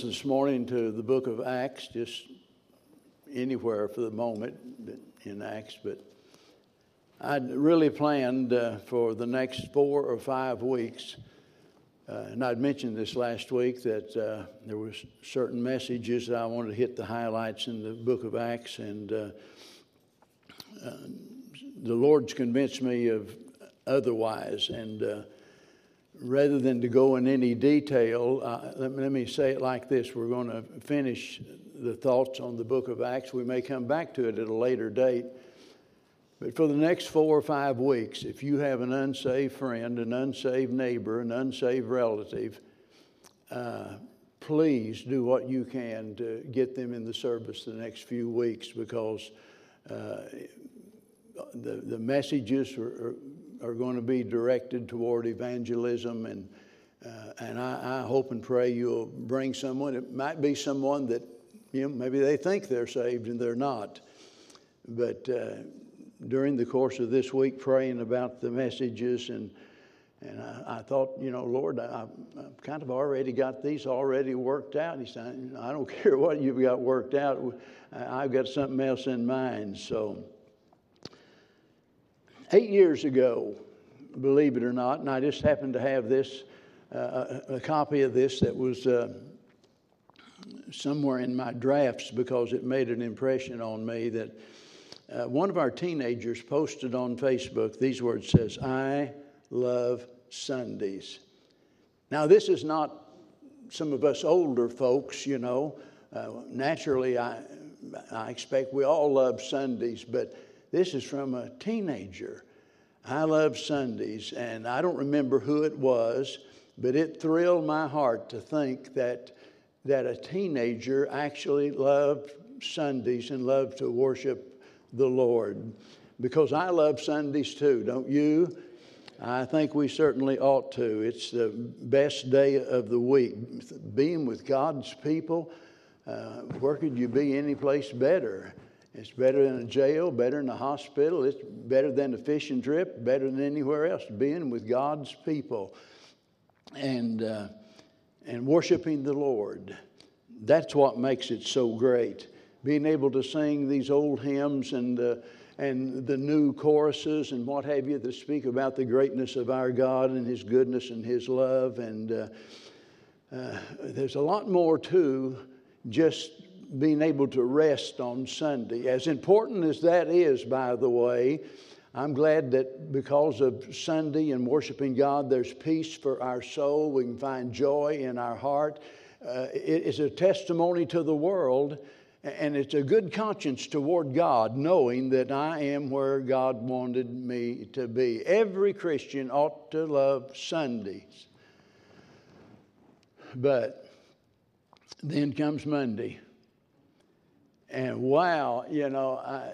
this morning to the book of Acts, just anywhere for the moment in Acts, but I'd really planned uh, for the next four or five weeks, uh, and I'd mentioned this last week that uh, there was certain messages that I wanted to hit the highlights in the book of Acts, and uh, uh, the Lord's convinced me of otherwise, and uh, rather than to go in any detail, uh, let, me, let, me, say it like this. We're going to finish the thoughts on the book of Acts. We may come back to it at a later date. But for the next four or five weeks, if you have an unsaved friend, an unsaved neighbor, an unsaved relative, uh, please do what you can to get them in the service the next few weeks because uh, the, the messages are, are going to be directed toward evangelism, and uh, and I, I, hope and pray you'll bring someone. It might be someone that you know maybe they think they're saved and they're not, but uh, during the course of this week, praying about the messages and. And I, I, thought, you know, Lord, I, have kind of already got these already worked out. He said, I don't care what you've got worked out. I've got something else in mind. So Eight years ago, believe it or not, and I just happened to have this, uh, a, copy of this that was uh, somewhere in my drafts because it made an impression on me that uh, one of our teenagers posted on Facebook these words says, I love Sundays. Now, this is not some of us older folks, you know. Uh, naturally, I, I expect we all love Sundays, but this is from a teenager. I love Sundays, and I don't remember who it was, but it thrilled my heart to think that, that a teenager actually loved Sundays and loved to worship the Lord. Because I love Sundays too, don't you? I think we certainly ought to. It's the best day of the week. Being with God's people, uh, where could you be any place better? It's better than a jail, better than a hospital. It's better than a fishing trip, better than anywhere else. Being with God's people and, uh, and worshiping the Lord. That's what makes it so great. Being able to sing these old hymns and, uh, and the new choruses and what have you that speak about the greatness of our God and His goodness and His love. And uh, uh there's a lot more to just being able to rest on Sunday. As important as that is, by the way, I'm glad that because of Sunday and worshiping God, there's peace for our soul. We can find joy in our heart. Uh, it is a testimony to the world, and it's a good conscience toward God, knowing that I am where God wanted me to be. Every Christian ought to love Sundays. But then comes Monday. And wow, you know, I,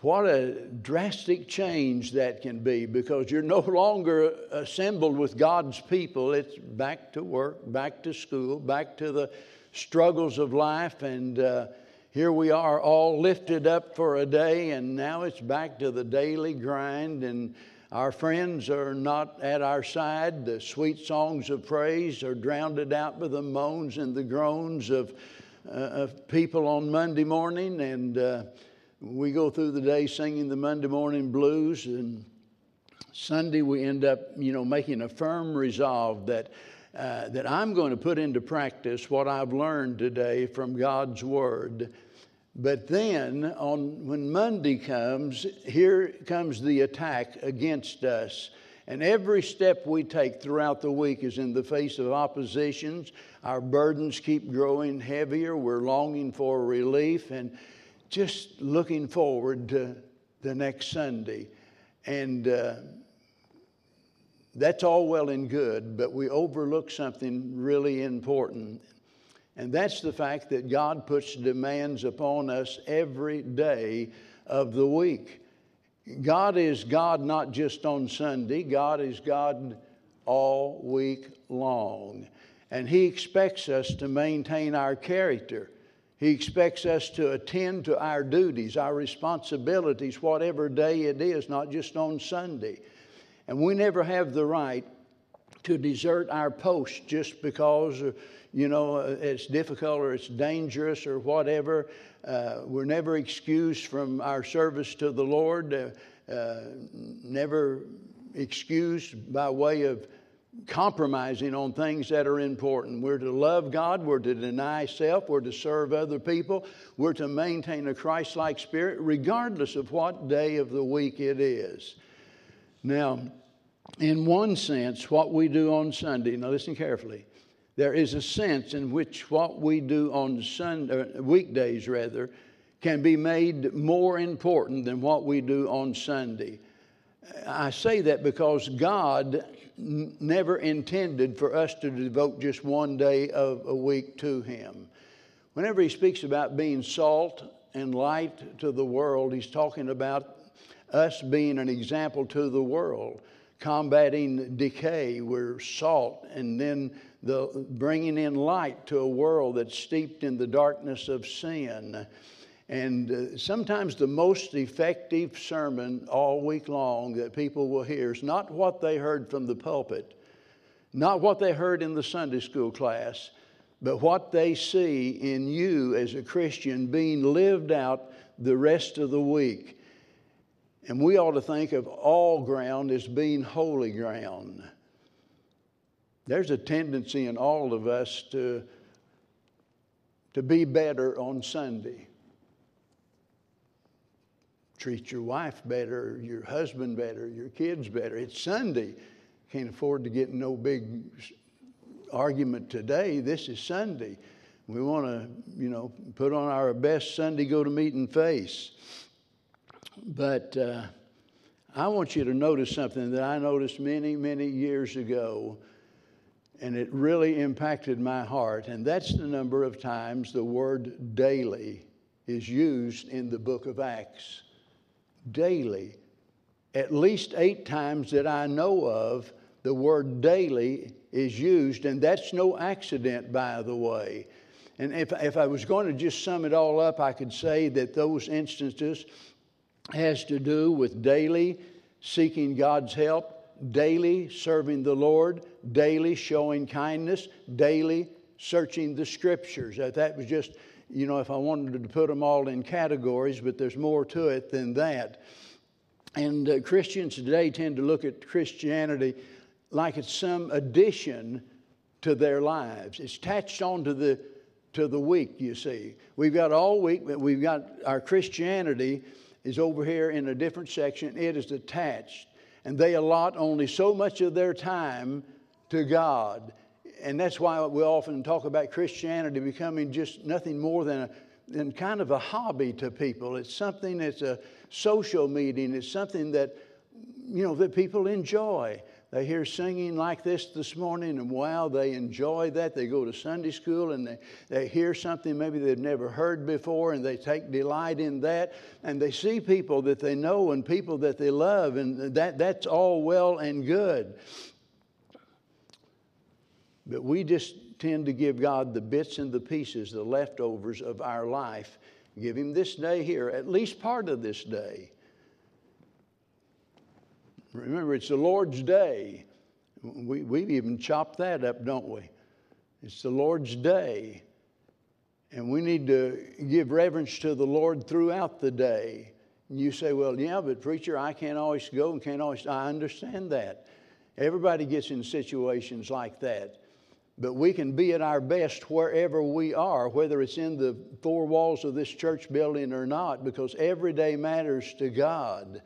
what a drastic change that can be because you're no longer assembled with God's people. It's back to work, back to school, back to the struggles of life. And uh, here we are all lifted up for a day, and now it's back to the daily grind. And our friends are not at our side. The sweet songs of praise are drowned out by the moans and the groans of of people on Monday morning, and uh, we go through the day singing the Monday morning blues. And Sunday, we end up, you know, making a firm resolve that. Uh, that I'm going to put into practice what I've learned today from God's Word. But then, on, when Monday comes, here comes the attack against us. And every step we take throughout the week is in the face of oppositions. Our burdens keep growing heavier. We're longing for relief and just looking forward to the next Sunday. And uh, that's all well and good, but we overlook something really important. And that's the fact that God puts demands upon us every day of the week. God is God not just on Sunday, God is God all week long. And He expects us to maintain our character. He expects us to attend to our duties, our responsibilities, whatever day it is, not just on Sunday. And we never have the right to desert our post just because you know, uh, it's difficult or it's dangerous or whatever. Uh, we're never excused from our service to the Lord, uh, uh, never excused by way of compromising on things that are important. We're to love God, we're to deny self, we're to serve other people, we're to maintain a Christ like spirit, regardless of what day of the week it is. Now, in one sense, what we do on Sunday, now listen carefully, there is a sense in which what we do on Sunday, weekdays rather, can be made more important than what we do on Sunday. I say that because God n- never intended for us to devote just one day of a week to Him. Whenever He speaks about being salt and light to the world, He's talking about us being an example to the world, combating decay. We're salt, and then the bringing in light to a world that's steeped in the darkness of sin. And uh, sometimes the most effective sermon all week long that people will hear is not what they heard from the pulpit, not what they heard in the Sunday school class, but what they see in you as a Christian being lived out the rest of the week. And we ought to think of all ground as being holy ground. There's a tendency in all of us to, to be better on Sunday treat your wife better, your husband better, your kids better. It's Sunday. Can't afford to get no big argument today. This is Sunday. We want to, you know, put on our best Sunday go to meeting face. But uh, I want you to notice something that I noticed many, many years ago, and it really impacted my heart, and that's the number of times the word daily is used in the book of Acts daily. At least eight times that I know of, the word daily is used, and that's no accident, by the way. And if, if I was going to just sum it all up, I could say that those instances has to do with daily seeking God's help, daily serving the Lord, daily showing kindness, daily searching the scriptures. That that was just you know, if I wanted to put them all in categories, but there's more to it than that. And uh, Christians today tend to look at Christianity like it's some addition to their lives. It's attached onto the to the week, you see. We've got all week, but we've got our Christianity is over here in a different section. It is attached. And they allot only so much of their time to God and that's why we often talk about Christianity becoming just nothing more than, a, than kind of a hobby to people. It's something that's a social meeting. It's something that, you know, that people enjoy. They hear singing like this this morning, and wow, they enjoy that. They go to Sunday school and they, they hear something maybe they've never heard before, and they take delight in that. And they see people that they know and people that they love, and that, that's all well and good. But we just tend to give God the bits and the pieces, the leftovers of our life. Give Him this day here, at least part of this day. Remember, it's the Lord's day. We, we've even chopped that up, don't we? It's the Lord's day. And we need to give reverence to the Lord throughout the day. And you say, well, yeah, but preacher, I can't always go and can't always. I understand that. Everybody gets in situations like that. But we can be at our best wherever we are, whether it's in the four walls of this church building or not, because every day matters to God.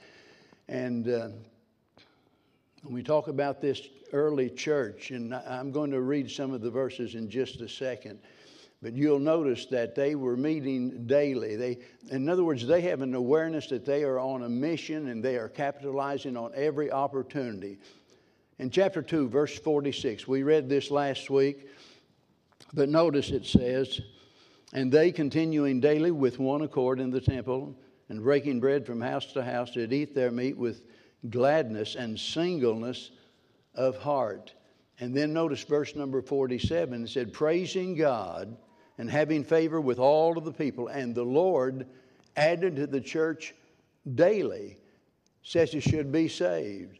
And uh, we talk about this early church, and I'm going to read some of the verses in just a second. But you'll notice that they were meeting daily. They, in other words, they have an awareness that they are on a mission and they are capitalizing on every opportunity. In chapter 2, verse 46, we read this last week, but notice it says, And they continuing daily with one accord in the temple, and breaking bread from house to house, did eat their meat with gladness and singleness of heart. And then notice verse number 47 it said, Praising God and having favor with all of the people, and the Lord added to the church daily, says it should be saved.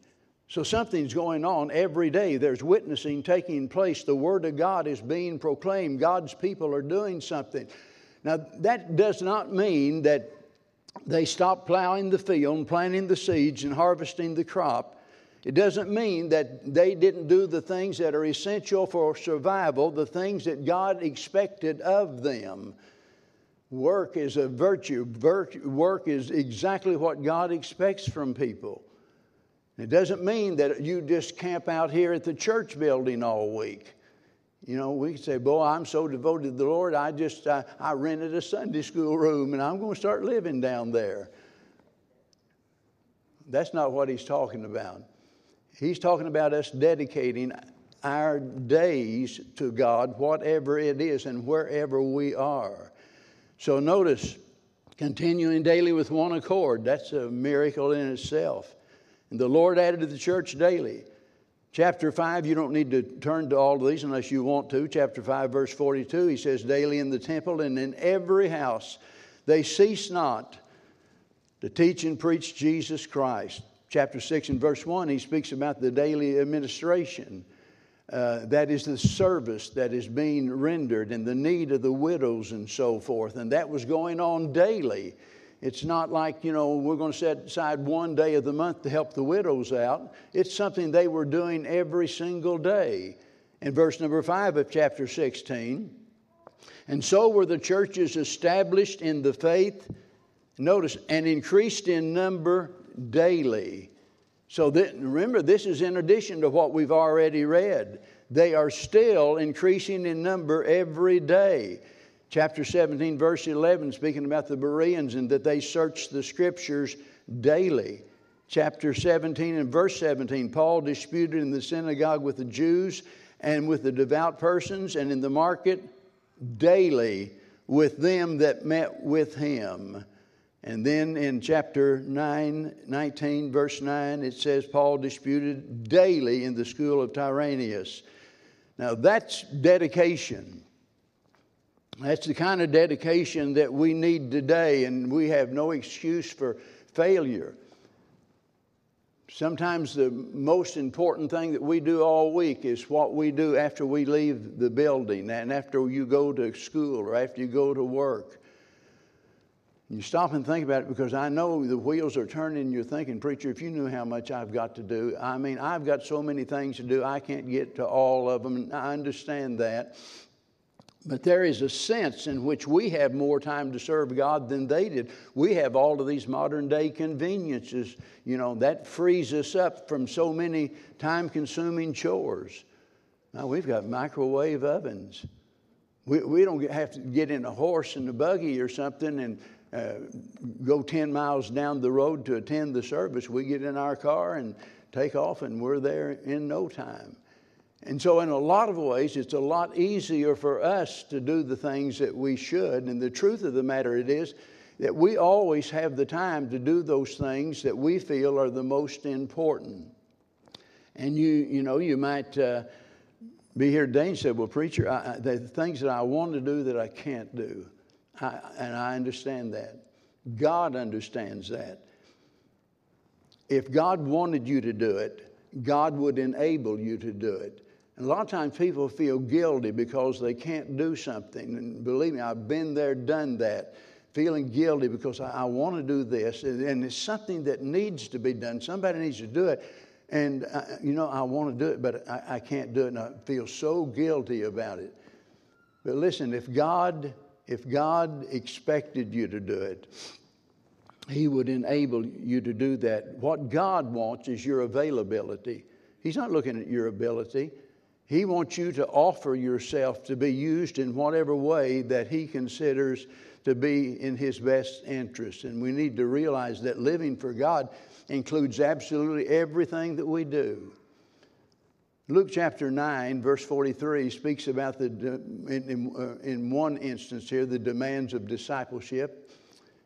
So something's going on every day. There's witnessing taking place. The Word of God is being proclaimed. God's people are doing something. Now, that does not mean that they stop plowing the field, planting the seeds, and harvesting the crop. It doesn't mean that they didn't do the things that are essential for survival, the things that God expected of them. Work is a virtue. Work is exactly what God expects from people. It doesn't mean that you just camp out here at the church building all week. You know, we can say, Boy, I'm so devoted to the Lord, I just I, I rented a Sunday school room and I'm going to start living down there. That's not what he's talking about. He's talking about us dedicating our days to God, whatever it is and wherever we are. So notice, continuing daily with one accord, that's a miracle in itself. And the Lord added to the church daily. Chapter 5, you don't need to turn to all of these unless you want to. Chapter 5, verse 42, he says, Daily in the temple and in every house they cease not to teach and preach Jesus Christ. Chapter 6 and verse 1, he speaks about the daily administration. Uh, that is the service that is being rendered and the need of the widows and so forth. And that was going on daily. It's not like, you know, we're going to set aside one day of the month to help the widows out. It's something they were doing every single day. In verse number 5 of chapter 16, and so were the churches established in the faith, notice, and increased in number daily. So remember, this is in addition to what we've already read. They are still increasing in number every day chapter 17, verse 11, speaking about the Bereans and that they searched the scriptures daily. Chapter 17 and verse 17, Paul disputed in the synagogue with the Jews and with the devout persons and in the market daily with them that met with him. And then in chapter 9, 19, verse 9, it says Paul disputed daily in the school of Tyrannus. Now that's dedication. That's the kind of dedication that we need today, and we have no excuse for failure. Sometimes the most important thing that we do all week is what we do after we leave the building and after you go to school or after you go to work. You stop and think about it because I know the wheels are turning. You're thinking, Preacher, if you knew how much I've got to do, I mean, I've got so many things to do, I can't get to all of them. I understand that. But there is a sense in which we have more time to serve God than they did. We have all of these modern day conveniences, you know, that frees us up from so many time consuming chores. Now we've got microwave ovens. We, we don't have to get in a horse and a buggy or something and uh, go 10 miles down the road to attend the service. We get in our car and take off, and we're there in no time. And so, in a lot of ways, it's a lot easier for us to do the things that we should. And the truth of the matter it is that we always have the time to do those things that we feel are the most important. And you, you know, you might uh, be here today and say, "Well, preacher, I, the things that I want to do that I can't do," I, and I understand that. God understands that. If God wanted you to do it, God would enable you to do it. And a lot of times people feel guilty because they can't do something. And believe me, I've been there, done that. Feeling guilty because I, I want to do this. And, and, it's something that needs to be done. Somebody needs to do it. And, uh, you know, I want to do it, but I, I can't do it. And I feel so guilty about it. But listen, if God, if God expected you to do it, He would enable you to do that. What God wants is your availability. He's not looking at your ability. He wants you to offer yourself to be used in whatever way that He considers to be in His best interest. And we need to realize that living for God includes absolutely everything that we do. Luke chapter 9, verse 43, speaks about the, in, uh, in one instance here, the demands of discipleship.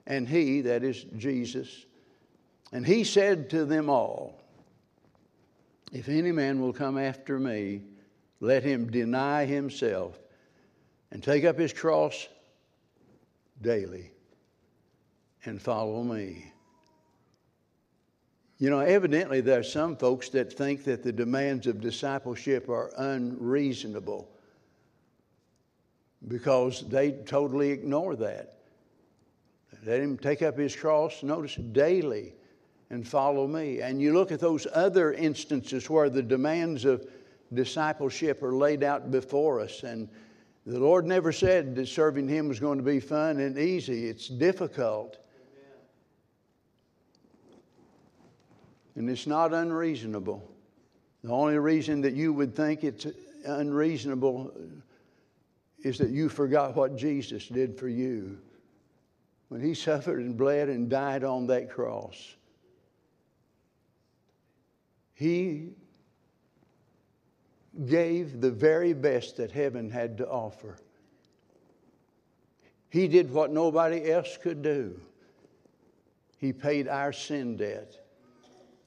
And He, that is Jesus, and He said to them all, If any man will come after me, let him deny himself and take up his cross daily and follow me. You know, evidently, there are some folks that think that the demands of discipleship are unreasonable because they totally ignore that. Let him take up his cross, notice, daily and follow me. And you look at those other instances where the demands of discipleship are laid out before us. And the Lord never said that serving Him was going to be fun and easy, it's difficult. And it's not unreasonable. The only reason that you would think it's unreasonable is that you forgot what Jesus did for you when he suffered and bled and died on that cross. He gave the very best that heaven had to offer. He did what nobody else could do. He paid our sin debt.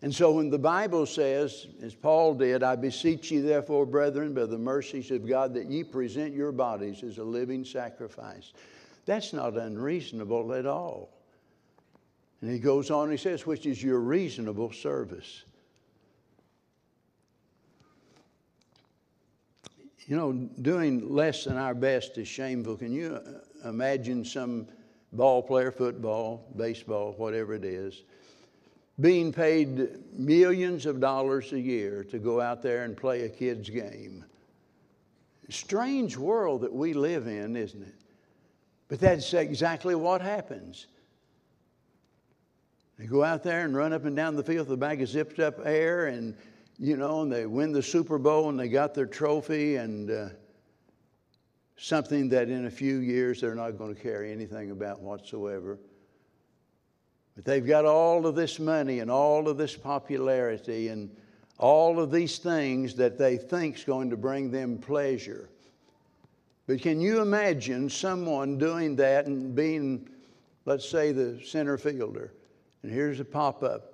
And so when the Bible says, as Paul did, I beseech you, therefore, brethren, by the mercies of God, that ye present your bodies as a living sacrifice, that's not unreasonable at all. And he goes on, he says, which is your reasonable service. You know, doing less than our best is shameful. Can you uh, imagine some ball player, football, baseball, whatever it is, being paid millions of dollars a year to go out there and play a kid's game? Strange world that we live in, isn't it? But that's exactly what happens. They go out there and run up and down the field with a bag of zipped up air and you know, and they win the Super Bowl and they got their trophy and uh, something that in a few years they're not going to care anything about whatsoever. But they've got all of this money and all of this popularity and all of these things that they think is going to bring them pleasure. But can you imagine someone doing that and being, let's say, the center fielder? And here's a pop up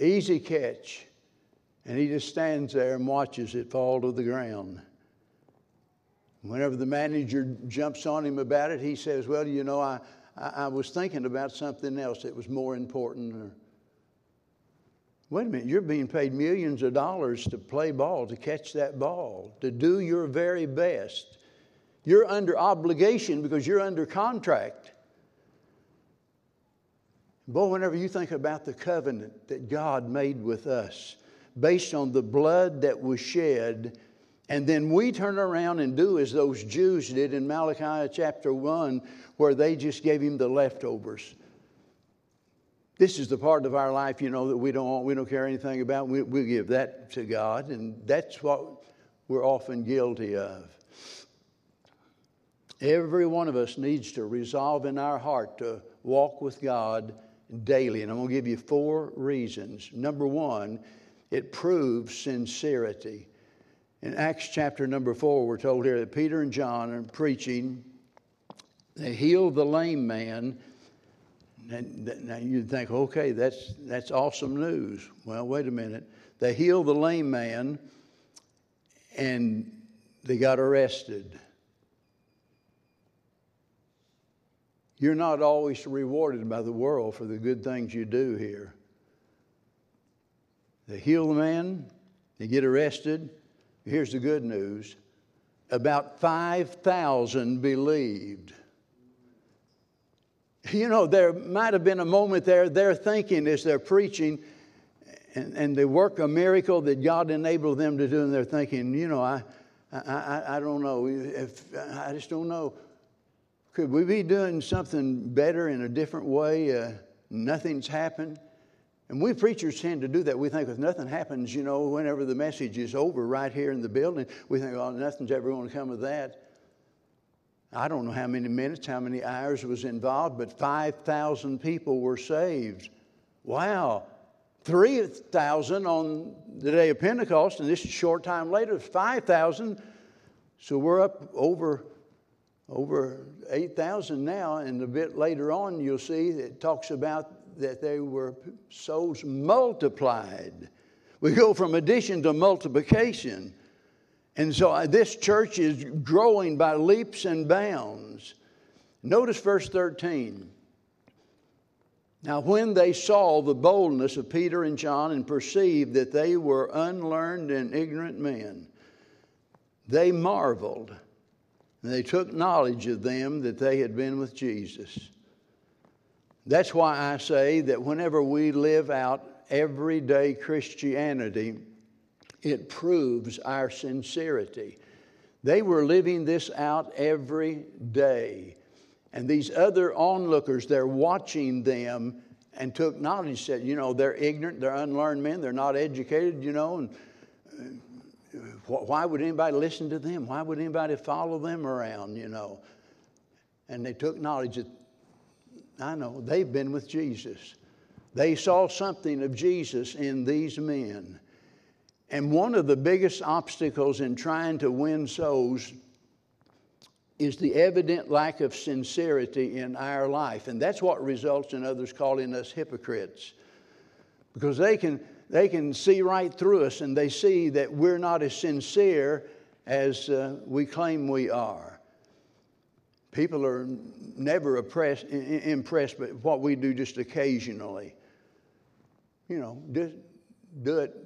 easy catch and he just stands there and watches it fall to the ground. Whenever the manager jumps on him about it, he says, Well, you know, I, I, I was thinking about something else that was more important. Or, Wait a minute, you're being paid millions of dollars to play ball, to catch that ball, to do your very best. You're under obligation because you're under contract. Boy, whenever you think about the covenant that God made with us, based on the blood that was shed. And then we turn around and do as those Jews did in Malachi chapter 1, where they just gave him the leftovers. This is the part of our life, you know, that we don't we don't care anything about. We, we give that to God, and that's what we're often guilty of. Every one of us needs to resolve in our heart to walk with God daily. And I'm going to give you four reasons. Number one, it proves sincerity. In Acts chapter number four, we're told here that Peter and John are preaching. They healed the lame man. Now you'd think, okay, that's, that's awesome news. Well, wait a minute. They healed the lame man and they got arrested. You're not always rewarded by the world for the good things you do here. They heal the man, they get arrested. Here's the good news about 5,000 believed. You know, there might have been a moment there, they're thinking as they're preaching, and, and they work a miracle that God enabled them to do, and they're thinking, you know, I, I, I don't know. If, I just don't know. Could we be doing something better in a different way? Uh, nothing's happened. And we preachers tend to do that. We think if nothing happens, you know, whenever the message is over right here in the building, we think, oh, nothing's ever going to come of that. I don't know how many minutes, how many hours was involved, but 5,000 people were saved. Wow. 3,000 on the day of Pentecost, and this is short time later, 5,000. So we're up over, over 8,000 now, and a bit later on, you'll see it talks about that they were souls multiplied. We go from addition to multiplication. And so uh, this church is growing by leaps and bounds. Notice verse 13. Now, when they saw the boldness of Peter and John and perceived that they were unlearned and ignorant men, they marveled. And they took knowledge of them that they had been with Jesus. That's why I say that whenever we live out everyday Christianity, it proves our sincerity. They were living this out every day. And these other onlookers, they're watching them and took knowledge, said, you know, they're ignorant, they're unlearned men, they're not educated, you know, and uh, why would anybody listen to them? Why would anybody follow them around, you know? And they took knowledge that, I know, they've been with Jesus. They saw something of Jesus in these men. And one of the biggest obstacles in trying to win souls is the evident lack of sincerity in our life. And that's what results in others calling us hypocrites. Because they can, they can see right through us and they see that we're not as sincere as uh, we claim we are. People are never oppressed, impressed by what we do just occasionally. You know, just do it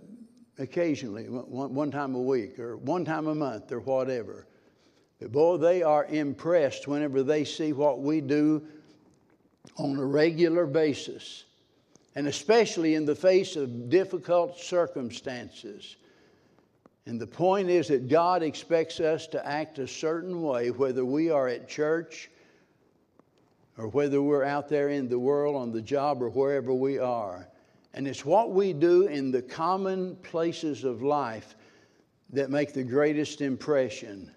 occasionally, one, one time a week or one time a month or whatever. But boy, they are impressed whenever they see what we do on a regular basis, and especially in the face of difficult circumstances. And the point is that God expects us to act a certain way, whether we are at church or whether we're out there in the world, on the job, or wherever we are. And it's what we do in the common places of life that make the greatest impression.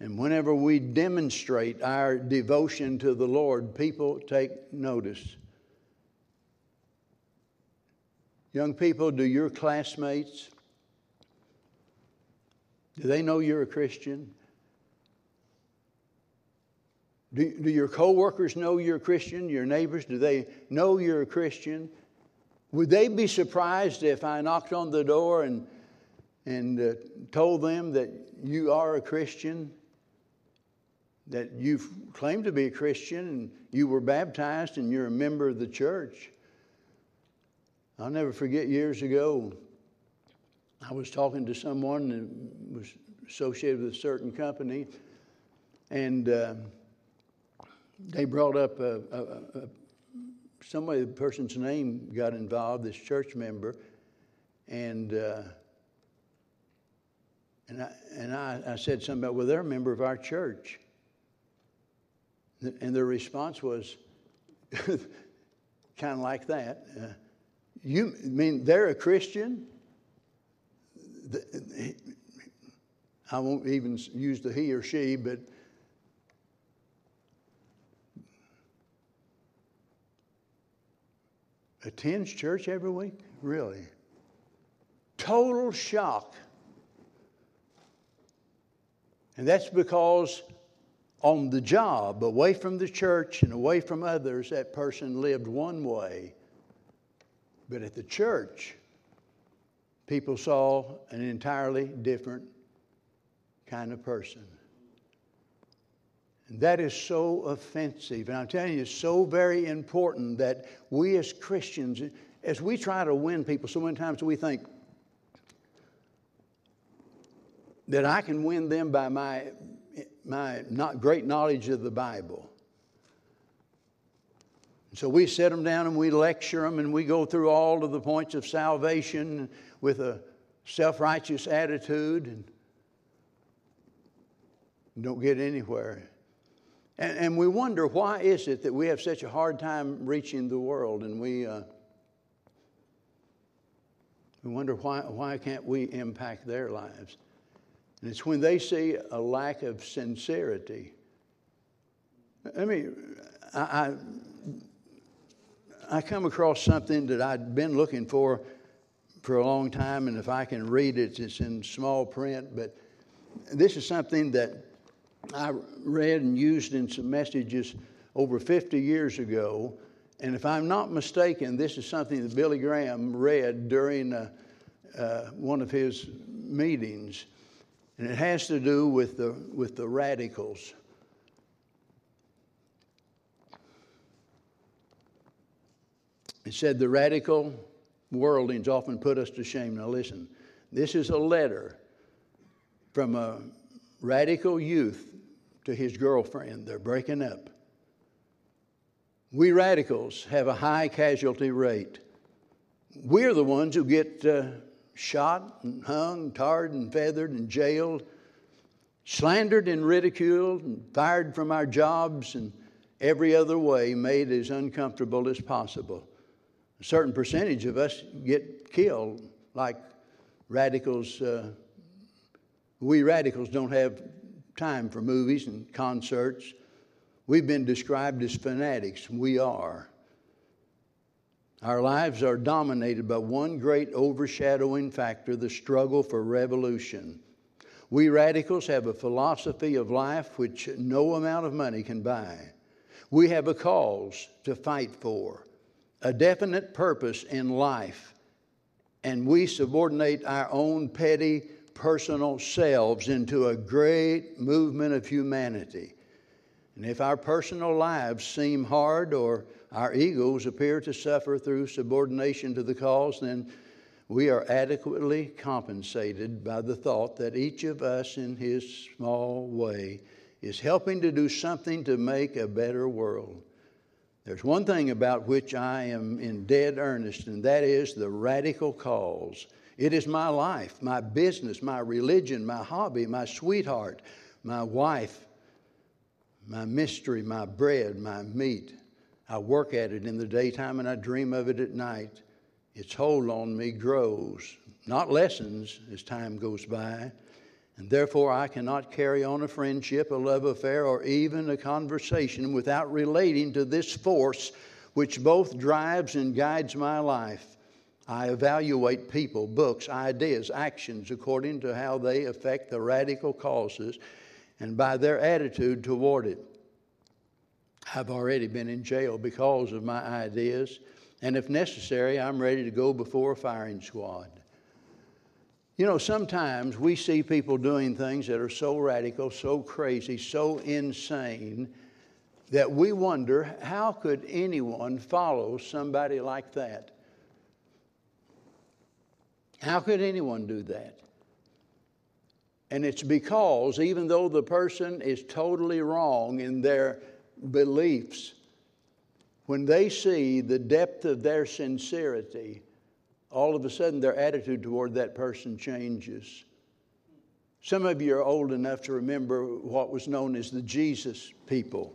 And whenever we demonstrate our devotion to the Lord, people take notice. Young people, do your classmates do they know you're a Christian? Do, do your coworkers know you're a Christian? Your neighbors, do they know you're a Christian? Would they be surprised if I knocked on the door and, and uh, told them that you are a Christian? that you've claimed to be a Christian and you were baptized and you're a member of the church. I'll never forget years ago, I was talking to someone that was associated with a certain company, and uh, they brought up a, a, a, somebody, the person's name got involved, this church member, and uh, and I, and I, I said something about, well, they're a member of our church. And their response was kind of like that. Uh, you mean they're a Christian? The, I won't even use the he or she, but attends church every week? Really? Total shock. And that's because on the job, away from the church and away from others, that person lived one way. But at the church, people saw an entirely different kind of person. And that is so offensive. And I'm telling you, it's so very important that we as Christians, as we try to win people, so many times we think that I can win them by my my not great knowledge of the Bible. So we sit them down and we lecture them and we go through all of the points of salvation with a self righteous attitude and don't get anywhere. And, and, we wonder why is it that we have such a hard time reaching the world and we, uh, we wonder why, why can't we impact their lives? And it's when they see a lack of sincerity. I mean, I, I, I come across something that I'd been looking for for a long time, and if I can read it, it's in small print. But this is something that I read and used in some messages over 50 years ago. And if I'm not mistaken, this is something that Billy Graham read during uh, uh, one of his meetings. And it has to do with the, with the radicals. It said the radical worldlings often put us to shame. Now, listen, this is a letter from a radical youth to his girlfriend. They're breaking up. We radicals have a high casualty rate. We're the ones who get uh, shot and hung, tarred and feathered and jailed, slandered and ridiculed, and fired from our jobs, and every other way made as uncomfortable as possible. A certain percentage of us get killed, like radicals. Uh, we radicals don't have time for movies and concerts. We've been described as fanatics. We are. Our lives are dominated by one great overshadowing factor the struggle for revolution. We radicals have a philosophy of life which no amount of money can buy. We have a cause to fight for, a definite purpose in life, and we subordinate our own petty personal selves into a great movement of humanity. And if our personal lives seem hard or our egos appear to suffer through subordination to the cause, then we are adequately compensated by the thought that each of us, in his small way, is helping to do something to make a better world. There's one thing about which I am in dead earnest, and that is the radical cause. It is my life, my business, my religion, my hobby, my sweetheart, my wife, my mystery, my bread, my meat. I work at it in the daytime and I dream of it at night. Its hold on me grows, not lessens as time goes by. And therefore, I cannot carry on a friendship, a love affair, or even a conversation without relating to this force which both drives and guides my life. I evaluate people, books, ideas, actions according to how they affect the radical causes and by their attitude toward it. I've already been in jail because of my ideas, and if necessary, I'm ready to go before a firing squad. You know, sometimes we see people doing things that are so radical, so crazy, so insane that we wonder how could anyone follow somebody like that? How could anyone do that? And it's because, even though the person is totally wrong in their beliefs, when they see the depth of their sincerity, all of a sudden their attitude toward that person changes. Some of you are old enough to remember what was known as the Jesus people.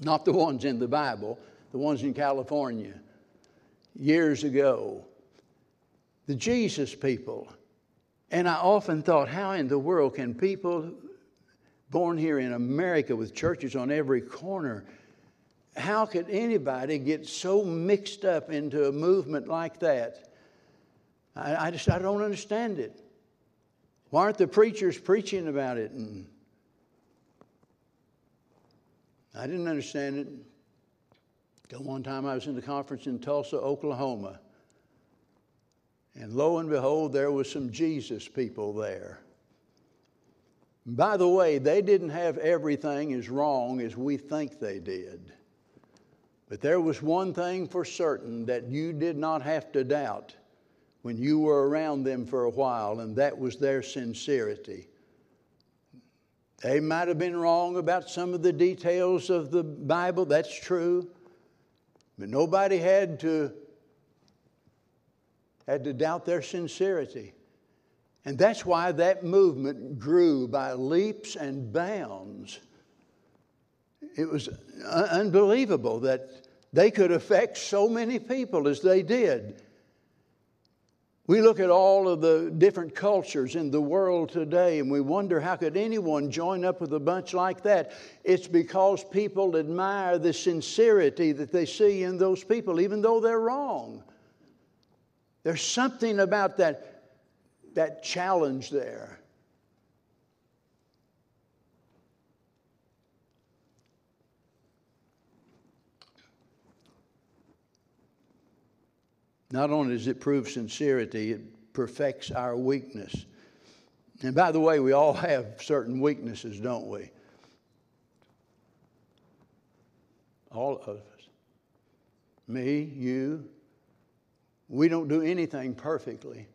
Not the ones in the Bible, the ones in California years ago. The Jesus people. And I often thought, how in the world can people born here in America with churches on every corner, how could anybody get so mixed up into a movement like that? I, I just I don't understand it. Why aren't the preachers preaching about it? And I didn't understand it. Till one time I was in the conference in Tulsa, Oklahoma. And lo and behold, there was some Jesus people there. By the way, they didn't have everything as wrong as we think they did. But there was one thing for certain that you did not have to doubt when you were around them for a while, and that was their sincerity. They might have been wrong about some of the details of the Bible, that's true. But nobody had to had to doubt their sincerity. And that's why that movement grew by leaps and bounds. It was unbelievable that they could affect so many people as they did. We look at all of the different cultures in the world today and we wonder how could anyone join up with a bunch like that? It's because people admire the sincerity that they see in those people, even though they're wrong. There's something about that, that challenge there. Not only does it prove sincerity, it perfects our weakness. And by the way, we all have certain weaknesses, don't we? All of us. me, you, we don't do anything perfectly.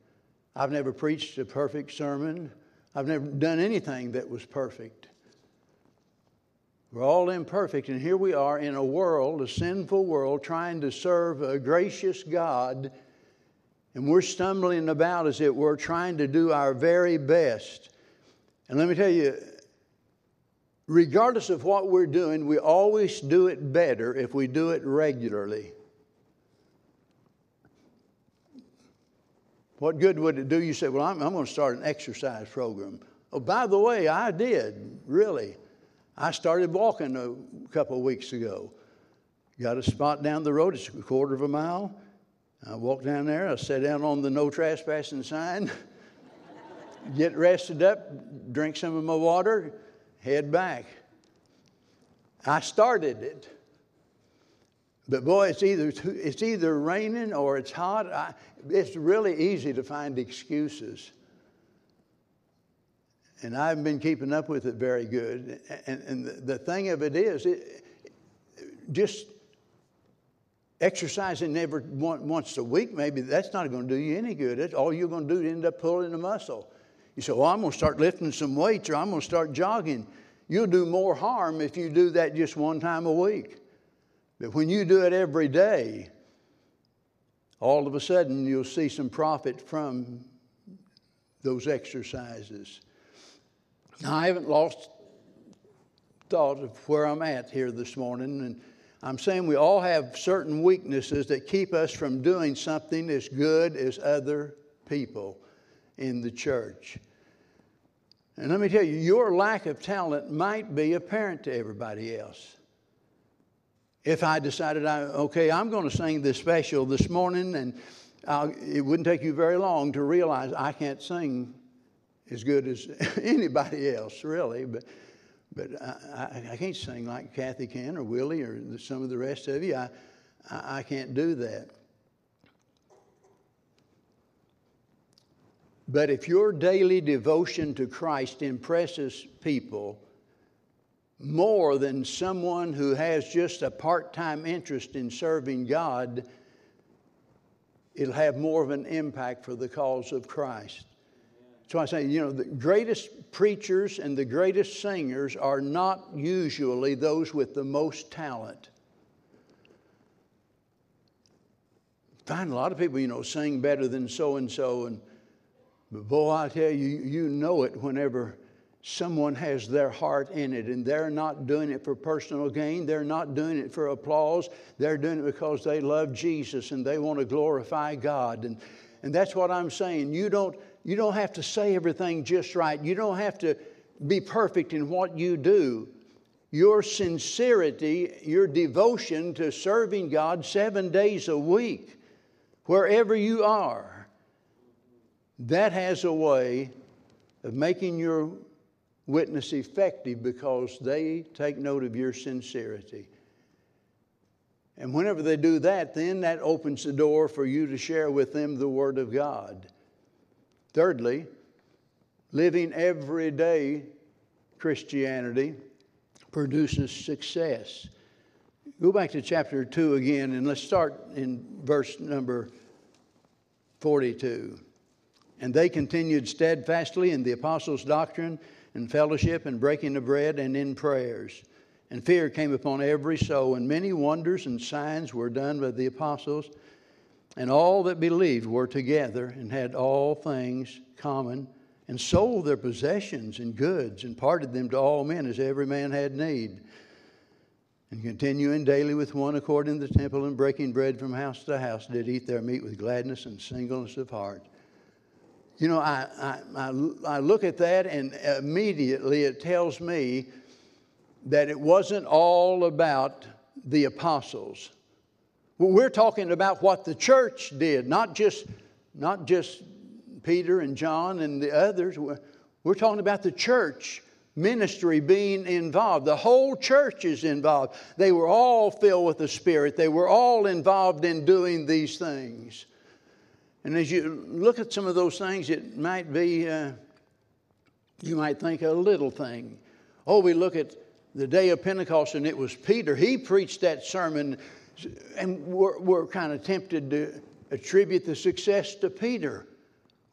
I've never preached a perfect sermon. I've never done anything that was perfect. We're all imperfect, and here we are in a world, a sinful world, trying to serve a gracious God, and we're stumbling about as it were, trying to do our very best. And let me tell you, regardless of what we're doing, we always do it better if we do it regularly. What good would it do? You say, Well, I'm, I'm going to start an exercise program. Oh, by the way, I did, really. I started walking a couple of weeks ago. Got a spot down the road, it's a quarter of a mile. I walked down there, I sat down on the no trespassing sign, get rested up, drink some of my water, head back. I started it. But boy, it's either, it's either raining or it's hot. I, it's really easy to find excuses. And I've been keeping up with it very good. And, and the, the thing of it is, it, just exercising every once a week, maybe that's not going to do you any good. It's all you're going to do is end up pulling a muscle. You say, Well, I'm going to start lifting some weights or I'm going to start jogging. You'll do more harm if you do that just one time a week. But when you do it every day, all of a sudden you'll see some profit from those exercises. Now, I haven't lost thought of where I'm at here this morning, and I'm saying we all have certain weaknesses that keep us from doing something as good as other people in the church. And let me tell you, your lack of talent might be apparent to everybody else if I decided, I, okay, I'm going to sing this special this morning, and I'll, it wouldn't take you very long to realize I can't sing as good as anybody else, really. But, but I, I, can't sing like Kathy can or Willie or some of the rest of you. I, I, I can't do that. But if your daily devotion to Christ impresses people, more than someone who has just a part time interest in serving God, it'll have more of an impact for the cause of Christ. So I say, you know, the greatest preachers and the greatest singers are not usually those with the most talent. Find a lot of people, you know, sing better than so and so, and but boy, I tell you, you know it whenever someone has their heart in it and they're not doing it for personal gain. They're not doing it for applause. They're doing it because they love Jesus and they want to glorify God. And, and that's what I'm saying. You don't, you don't have to say everything just right, you don't have to be perfect in what you do. Your sincerity, your devotion to serving God seven days a week, wherever you are, that has a way of making your witness effective because they take note of your sincerity. And whenever they do that, then that opens the door for you to share with them the Word of God. Thirdly, living everyday Christianity produces success. Go back to chapter 2 again, and let's start in verse number 42. And they continued steadfastly in the apostles' doctrine and fellowship and breaking of bread and in prayers. And fear came upon every soul, and many wonders and signs were done by the apostles. And all that believed were together and had all things common, and sold their possessions and goods, and parted them to all men as every man had need. And continuing daily with one accord in the temple, and breaking bread from house to house, did eat their meat with gladness and singleness of heart you know, I, I, I, look at that and immediately it tells me that it wasn't all about the apostles. We're talking about what the church did, not just, not just Peter and John and the others. We're talking about the church ministry being involved. The whole church is involved. They were all filled with the Spirit, they were all involved in doing these things. And as you look at some of those things, it might be, uh, you might think a little thing. Oh, we look at the day of Pentecost, and it was Peter. He preached that sermon, And we're, we're kind of tempted to attribute the success to Peter.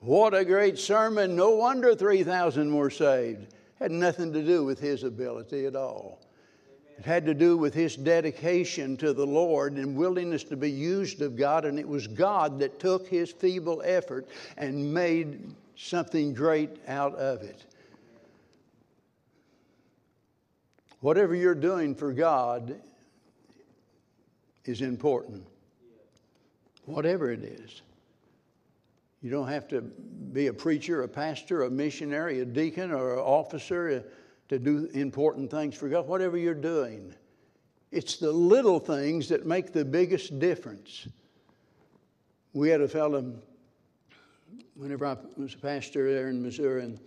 What a great sermon. No wonder 3,000 were saved. Had nothing to do with his ability at all. It had to do with his dedication to the Lord and willingness to be used of God, and it was God that took his feeble effort and made something great out of it. Whatever you're doing for God is important. Whatever it is. You don't have to be a preacher, a pastor, a missionary, a deacon, or an officer uh, to do important things for God. Whatever you're doing, it's the little things that make the biggest difference. We had a fellow, whenever I was a pastor there in Missouri, and,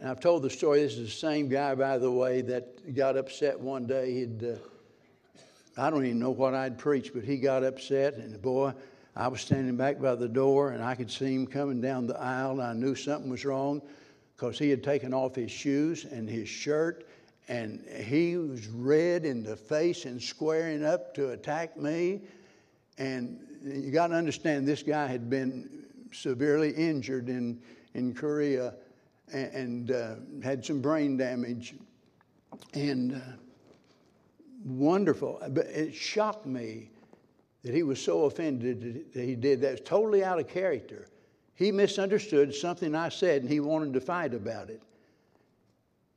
and I've told the story. This is the same guy, by the way, that got upset one day. He'd, uh, I don't even know what I'd preached, but he got upset, and boy, I was standing back by the door and I could see him coming down the aisle and I knew something was wrong because he had taken off his shoes and his shirt and he was red in the face and squaring up to attack me. And you got to understand, this guy had been severely injured in, in Korea and, and uh, had some brain damage. And uh, wonderful. But it shocked me that he was so offended that he did that. It's totally out of character. He misunderstood something I said and he wanted to fight about it.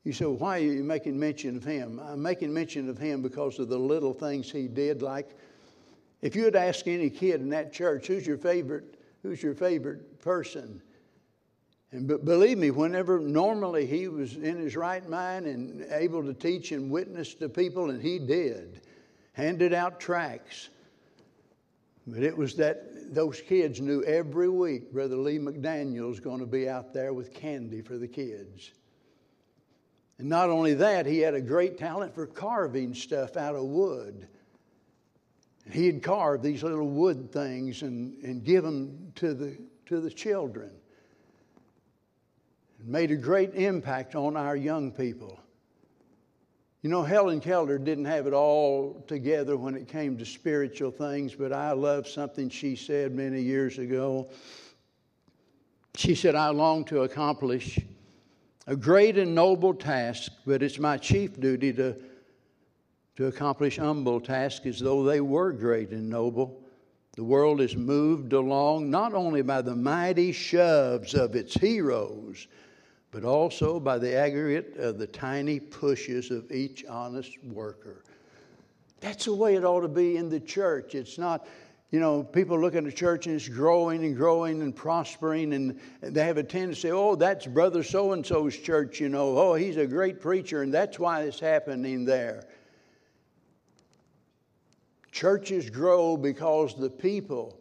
You say, why are you making mention of him? I'm making mention of him because of the little things he did. Like, if you had asked any kid in that church, who's your favorite, who's your favorite person? And but believe me, whenever normally he was in his right mind and able to teach and witness to people, and he did, handed out tracts, but it was that those kids knew every week Brother Lee McDaniel's going to be out there with candy for the kids. And not only that, he had a great talent for carving stuff out of wood. He'd carve these little wood things and, and give them to the, to the children. Made a great impact on our young people. You know, Helen Keller didn't have it all together when it came to spiritual things, but I love something she said many years ago. She said, I long to accomplish a great and noble task, but it's my chief duty to, to accomplish humble tasks as though they were great and noble. The world is moved along not only by the mighty shoves of its heroes, but also by the aggregate of the tiny pushes of each honest worker. That's the way it ought to be in the church. It's not, you know, people look at the church and it's growing and growing and prospering, and they have a tendency to say, oh, that's Brother so and so's church, you know, oh, he's a great preacher, and that's why it's happening there. Churches grow because the people,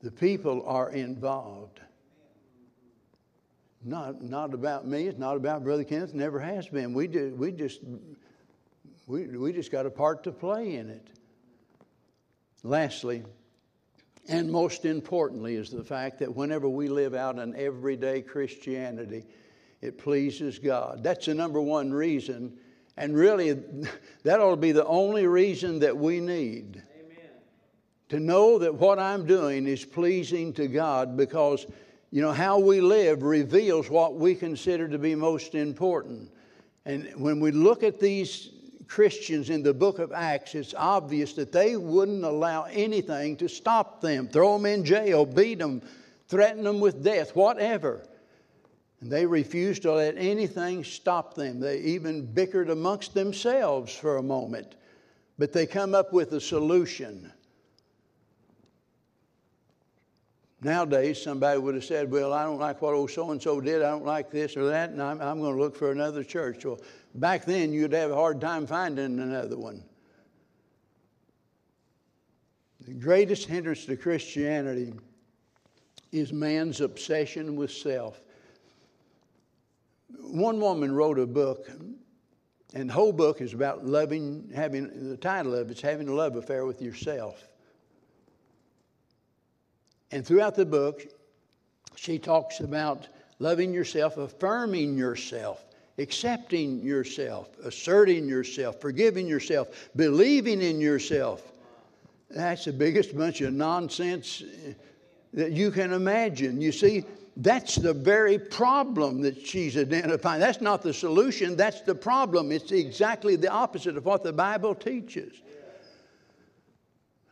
the people are involved. Not, not about me. It's not about Brother Kenneth. Never has been. We, do, we just we, we just got a part to play in it. Lastly, and most importantly, is the fact that whenever we live out an everyday Christianity, it pleases God. That's the number one reason. And really, that ought to be the only reason that we need. Amen. To know that what I'm doing is pleasing to God because you know, how we live reveals what we consider to be most important. And when we look at these Christians in the book of Acts, it's obvious that they wouldn't allow anything to stop them, throw them in jail, beat them, threaten them with death, whatever. And they refused to let anything stop them. They even bickered amongst themselves for a moment. But they come up with a solution. Nowadays, somebody would have said, Well, I don't like what old so and so did. I don't like this or that, and I'm, I'm going to look for another church. Well, back then, you'd have a hard time finding another one. The greatest hindrance to Christianity is man's obsession with self. One woman wrote a book, and the whole book is about loving, having, the title of it's Having a Love Affair with Yourself. And throughout the book, she talks about loving yourself, affirming yourself, accepting yourself, asserting yourself, forgiving yourself, believing in yourself. that's the biggest bunch of nonsense eh, that you can imagine. You see, that's the very problem that she's identifying. That's not the solution, that's the problem. It's exactly the opposite of what the Bible teaches.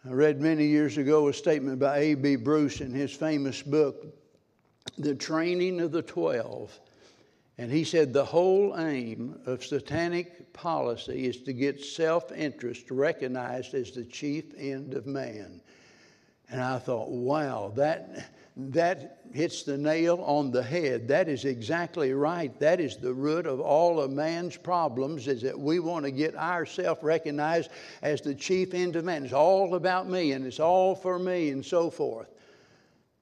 I read many years ago a statement by A.B. Bruce in his famous book, The Training of the Twelve. And he said the whole aim of satanic policy is to get self interest recognized as the chief end of man. And I thought, wow, that, that hits the nail on the head. That is exactly right. That is the root of all of man's problems, is that we want to get ourselves recognized as the chief end of man. It's all about me and it's all for me and so forth.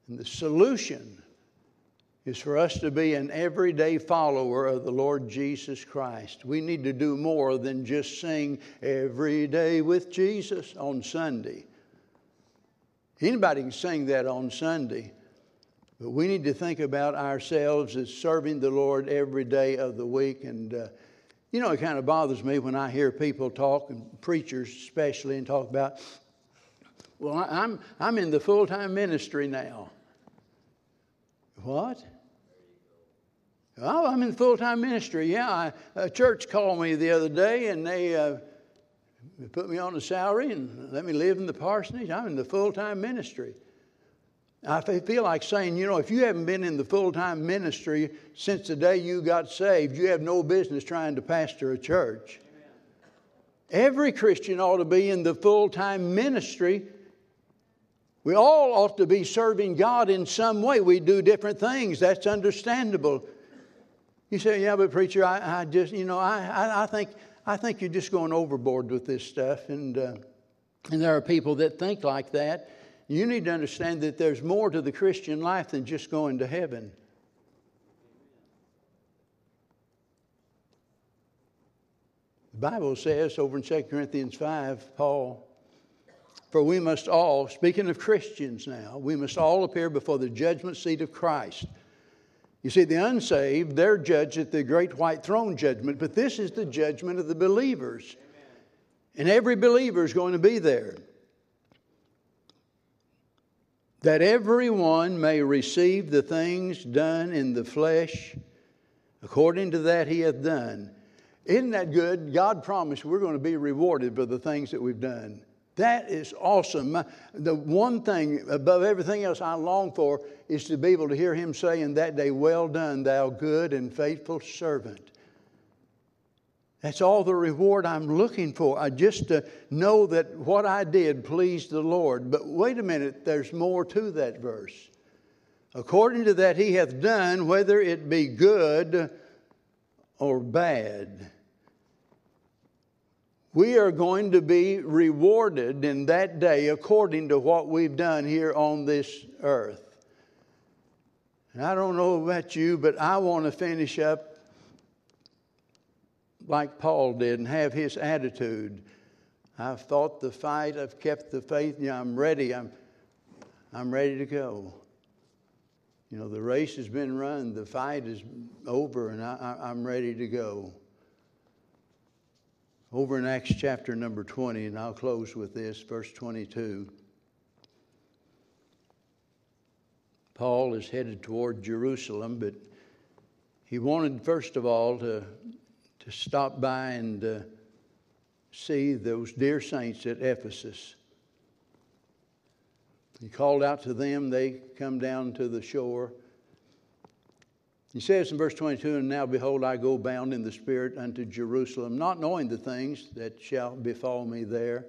And the solution is for us to be an everyday follower of the Lord Jesus Christ. We need to do more than just sing every day with Jesus on Sunday. Anybody can sing that on Sunday, but we need to think about ourselves as serving the Lord every day of the week. And, uh, you know, it kind of bothers me when I hear people talk, and preachers especially, and talk about, well, I'm, I'm in the full time ministry now. What? Oh, I'm in full time ministry. Yeah, I, a church called me the other day and they uh, put me on a salary and let me live in the parsonage. I'm in the full time ministry. I feel like saying, you know, if you haven't been in the full time ministry since the day you got saved, you have no business trying to pastor a church. Amen. Every Christian ought to be in the full time ministry. We all ought to be serving God in some way. We do different things, that's understandable. You say, yeah, but preacher, I, I just, you know, I, I, I, think, I think you're just going overboard with this stuff. And, uh, and there are people that think like that. You need to understand that there's more to the Christian life than just going to heaven. The Bible says over in 2 Corinthians 5, Paul, for we must all, speaking of Christians now, we must all appear before the judgment seat of Christ. You see, the unsaved, they're judged at the great white throne judgment, but this is the judgment of the believers. And every believer is going to be there that everyone may receive the things done in the flesh according to that he hath done. Isn't that good? God promised we're going to be rewarded for the things that we've done. That is awesome. The one thing above everything else I long for is to be able to hear him say in that day, Well done, thou good and faithful servant. That's all the reward I'm looking for. I just to know that what I did pleased the Lord. But wait a minute, there's more to that verse. According to that he hath done, whether it be good or bad. We are going to be rewarded in that day according to what we've done here on this earth. And I don't know about you, but I want to finish up like Paul did and have his attitude. I've fought the fight, I've kept the faith, you know, I'm ready, I'm, I'm ready to go. You know, the race has been run, the fight is over, and I, I'm ready to go. Over in Acts chapter number 20, and I'll close with this, verse 22. Paul is headed toward Jerusalem, but he wanted, first of all, to to stop by and uh, see those dear saints at Ephesus. He called out to them, they come down to the shore. He says in verse 22 And now behold, I go bound in the Spirit unto Jerusalem, not knowing the things that shall befall me there,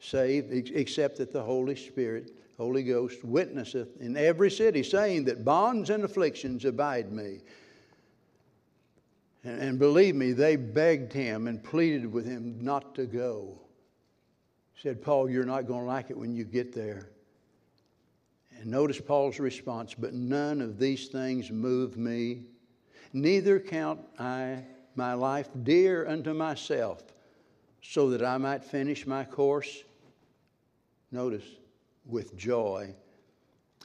save except that the Holy Spirit, Holy Ghost, witnesseth in every city, saying that bonds and afflictions abide me. And, and believe me, they begged him and pleaded with him not to go. Said, Paul, you're not going to like it when you get there. And notice Paul's response, but none of these things move me. Neither count I my life dear unto myself, so that I might finish my course. Notice, with joy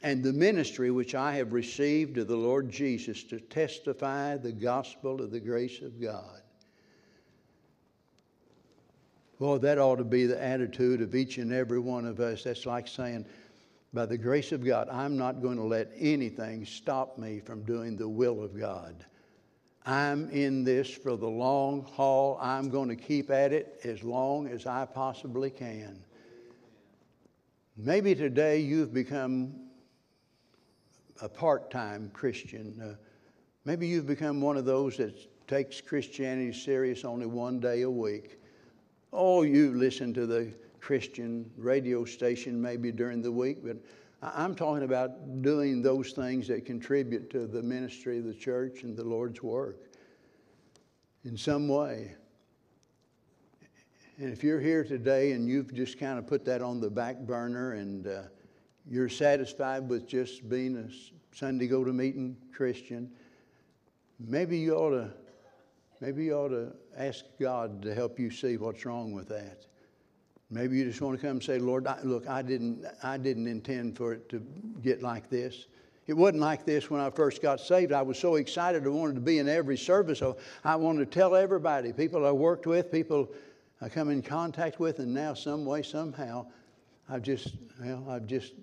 and the ministry which I have received of the Lord Jesus to testify the gospel of the grace of God. Well, that ought to be the attitude of each and every one of us. That's like saying, by the grace of God, I'm not going to let anything stop me from doing the will of God. I'm in this for the long haul. I'm going to keep at it as long as I possibly can. Maybe today you've become a part time Christian. Uh, maybe you've become one of those that takes Christianity serious only one day a week. Oh, you listen to the Christian radio station maybe during the week, but I'm talking about doing those things that contribute to the ministry of the church and the Lord's work in some way. And if you're here today and you've just kind of put that on the back burner and uh, you're satisfied with just being a Sunday go to meeting Christian, maybe you ought to maybe you ought to ask God to help you see what's wrong with that. Maybe you just want to come and say, Lord, I, look, I didn't, I didn't intend for it to get like this. It wasn't like this when I first got saved. I was so excited. I wanted to be in every service. I wanted to tell everybody, people I worked with, people I come in contact with, and now some way, somehow, I've just, well, I've just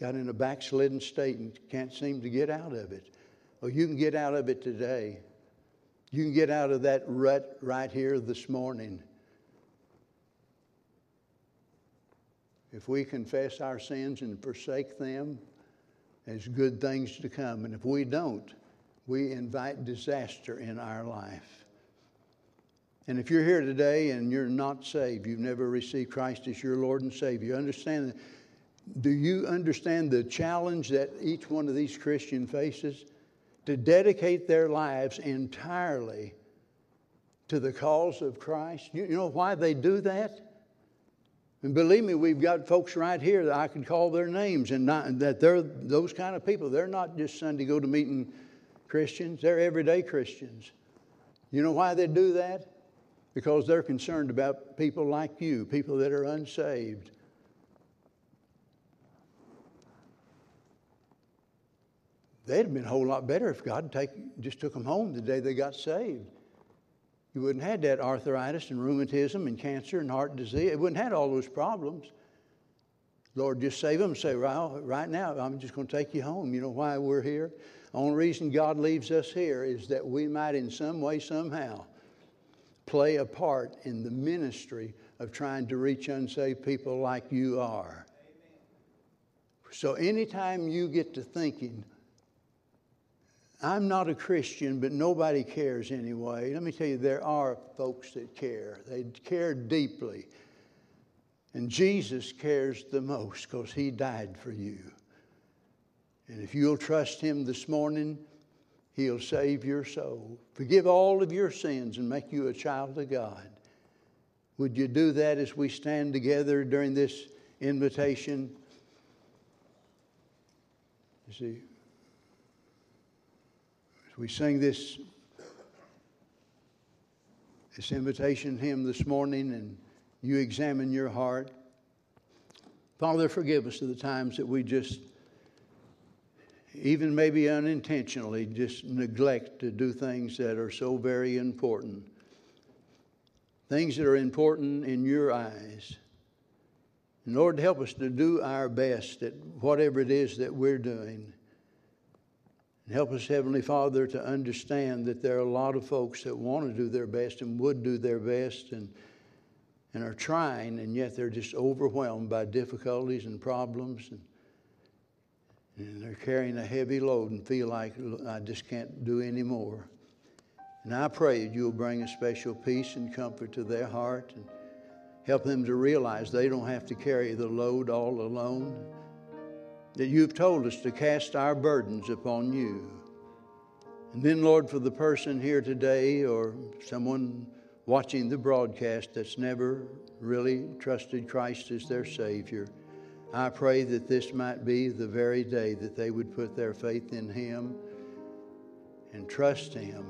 got in a backslidden state and can't seem to get out of it. Well, you can get out of it today. You can get out of that rut right here this morning. If we confess our sins and forsake them, there's good things to come. And if we don't, we invite disaster in our life. And if you're here today and you're not saved, you've never received Christ as your Lord and Savior, understand do you understand the challenge that each one of these Christians faces? To dedicate their lives entirely to the cause of Christ. You know why they do that? And believe me, we've got folks right here that I can call their names, and not, that they're those kind of people. They're not just Sunday go to meeting Christians, they're everyday Christians. You know why they do that? Because they're concerned about people like you, people that are unsaved. They'd have been a whole lot better if God take, just took them home the day they got saved. You wouldn't have had that arthritis and rheumatism and cancer and heart disease. It wouldn't have had all those problems. Lord, just save them say, well, right now, I'm just going to take you home. You know why we're here? The only reason God leaves us here is that we might, in some way, somehow, play a part in the ministry of trying to reach unsaved people like you are. Amen. So, anytime you get to thinking, I'm not a Christian, but nobody cares anyway. Let me tell you, there are folks that care. They care deeply. And Jesus cares the most because he died for you. And if you'll trust him this morning, he'll save your soul, forgive all of your sins, and make you a child of God. Would you do that as we stand together during this invitation? You see, we sing this, this invitation hymn this morning and you examine your heart. Father, forgive us of the times that we just, even maybe unintentionally, just neglect to do things that are so very important. Things that are important in your eyes. And Lord, help us to do our best at whatever it is that we're doing. And help us, Heavenly Father, to understand that there are a lot of folks that want to do their best and would do their best and, and are trying, and yet they're just overwhelmed by difficulties and problems. And, and they're carrying a heavy load and feel like I just can't do any more. And I pray that you'll bring a special peace and comfort to their heart and help them to realize they don't have to carry the load all alone that you've told us to cast our burdens upon you. And then, Lord, for the person here today or someone watching the broadcast that's never really trusted Christ as their Savior, I pray that this might be the very day that they would put their faith in Him and trust Him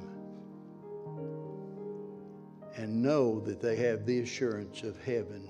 and know that they have the assurance of heaven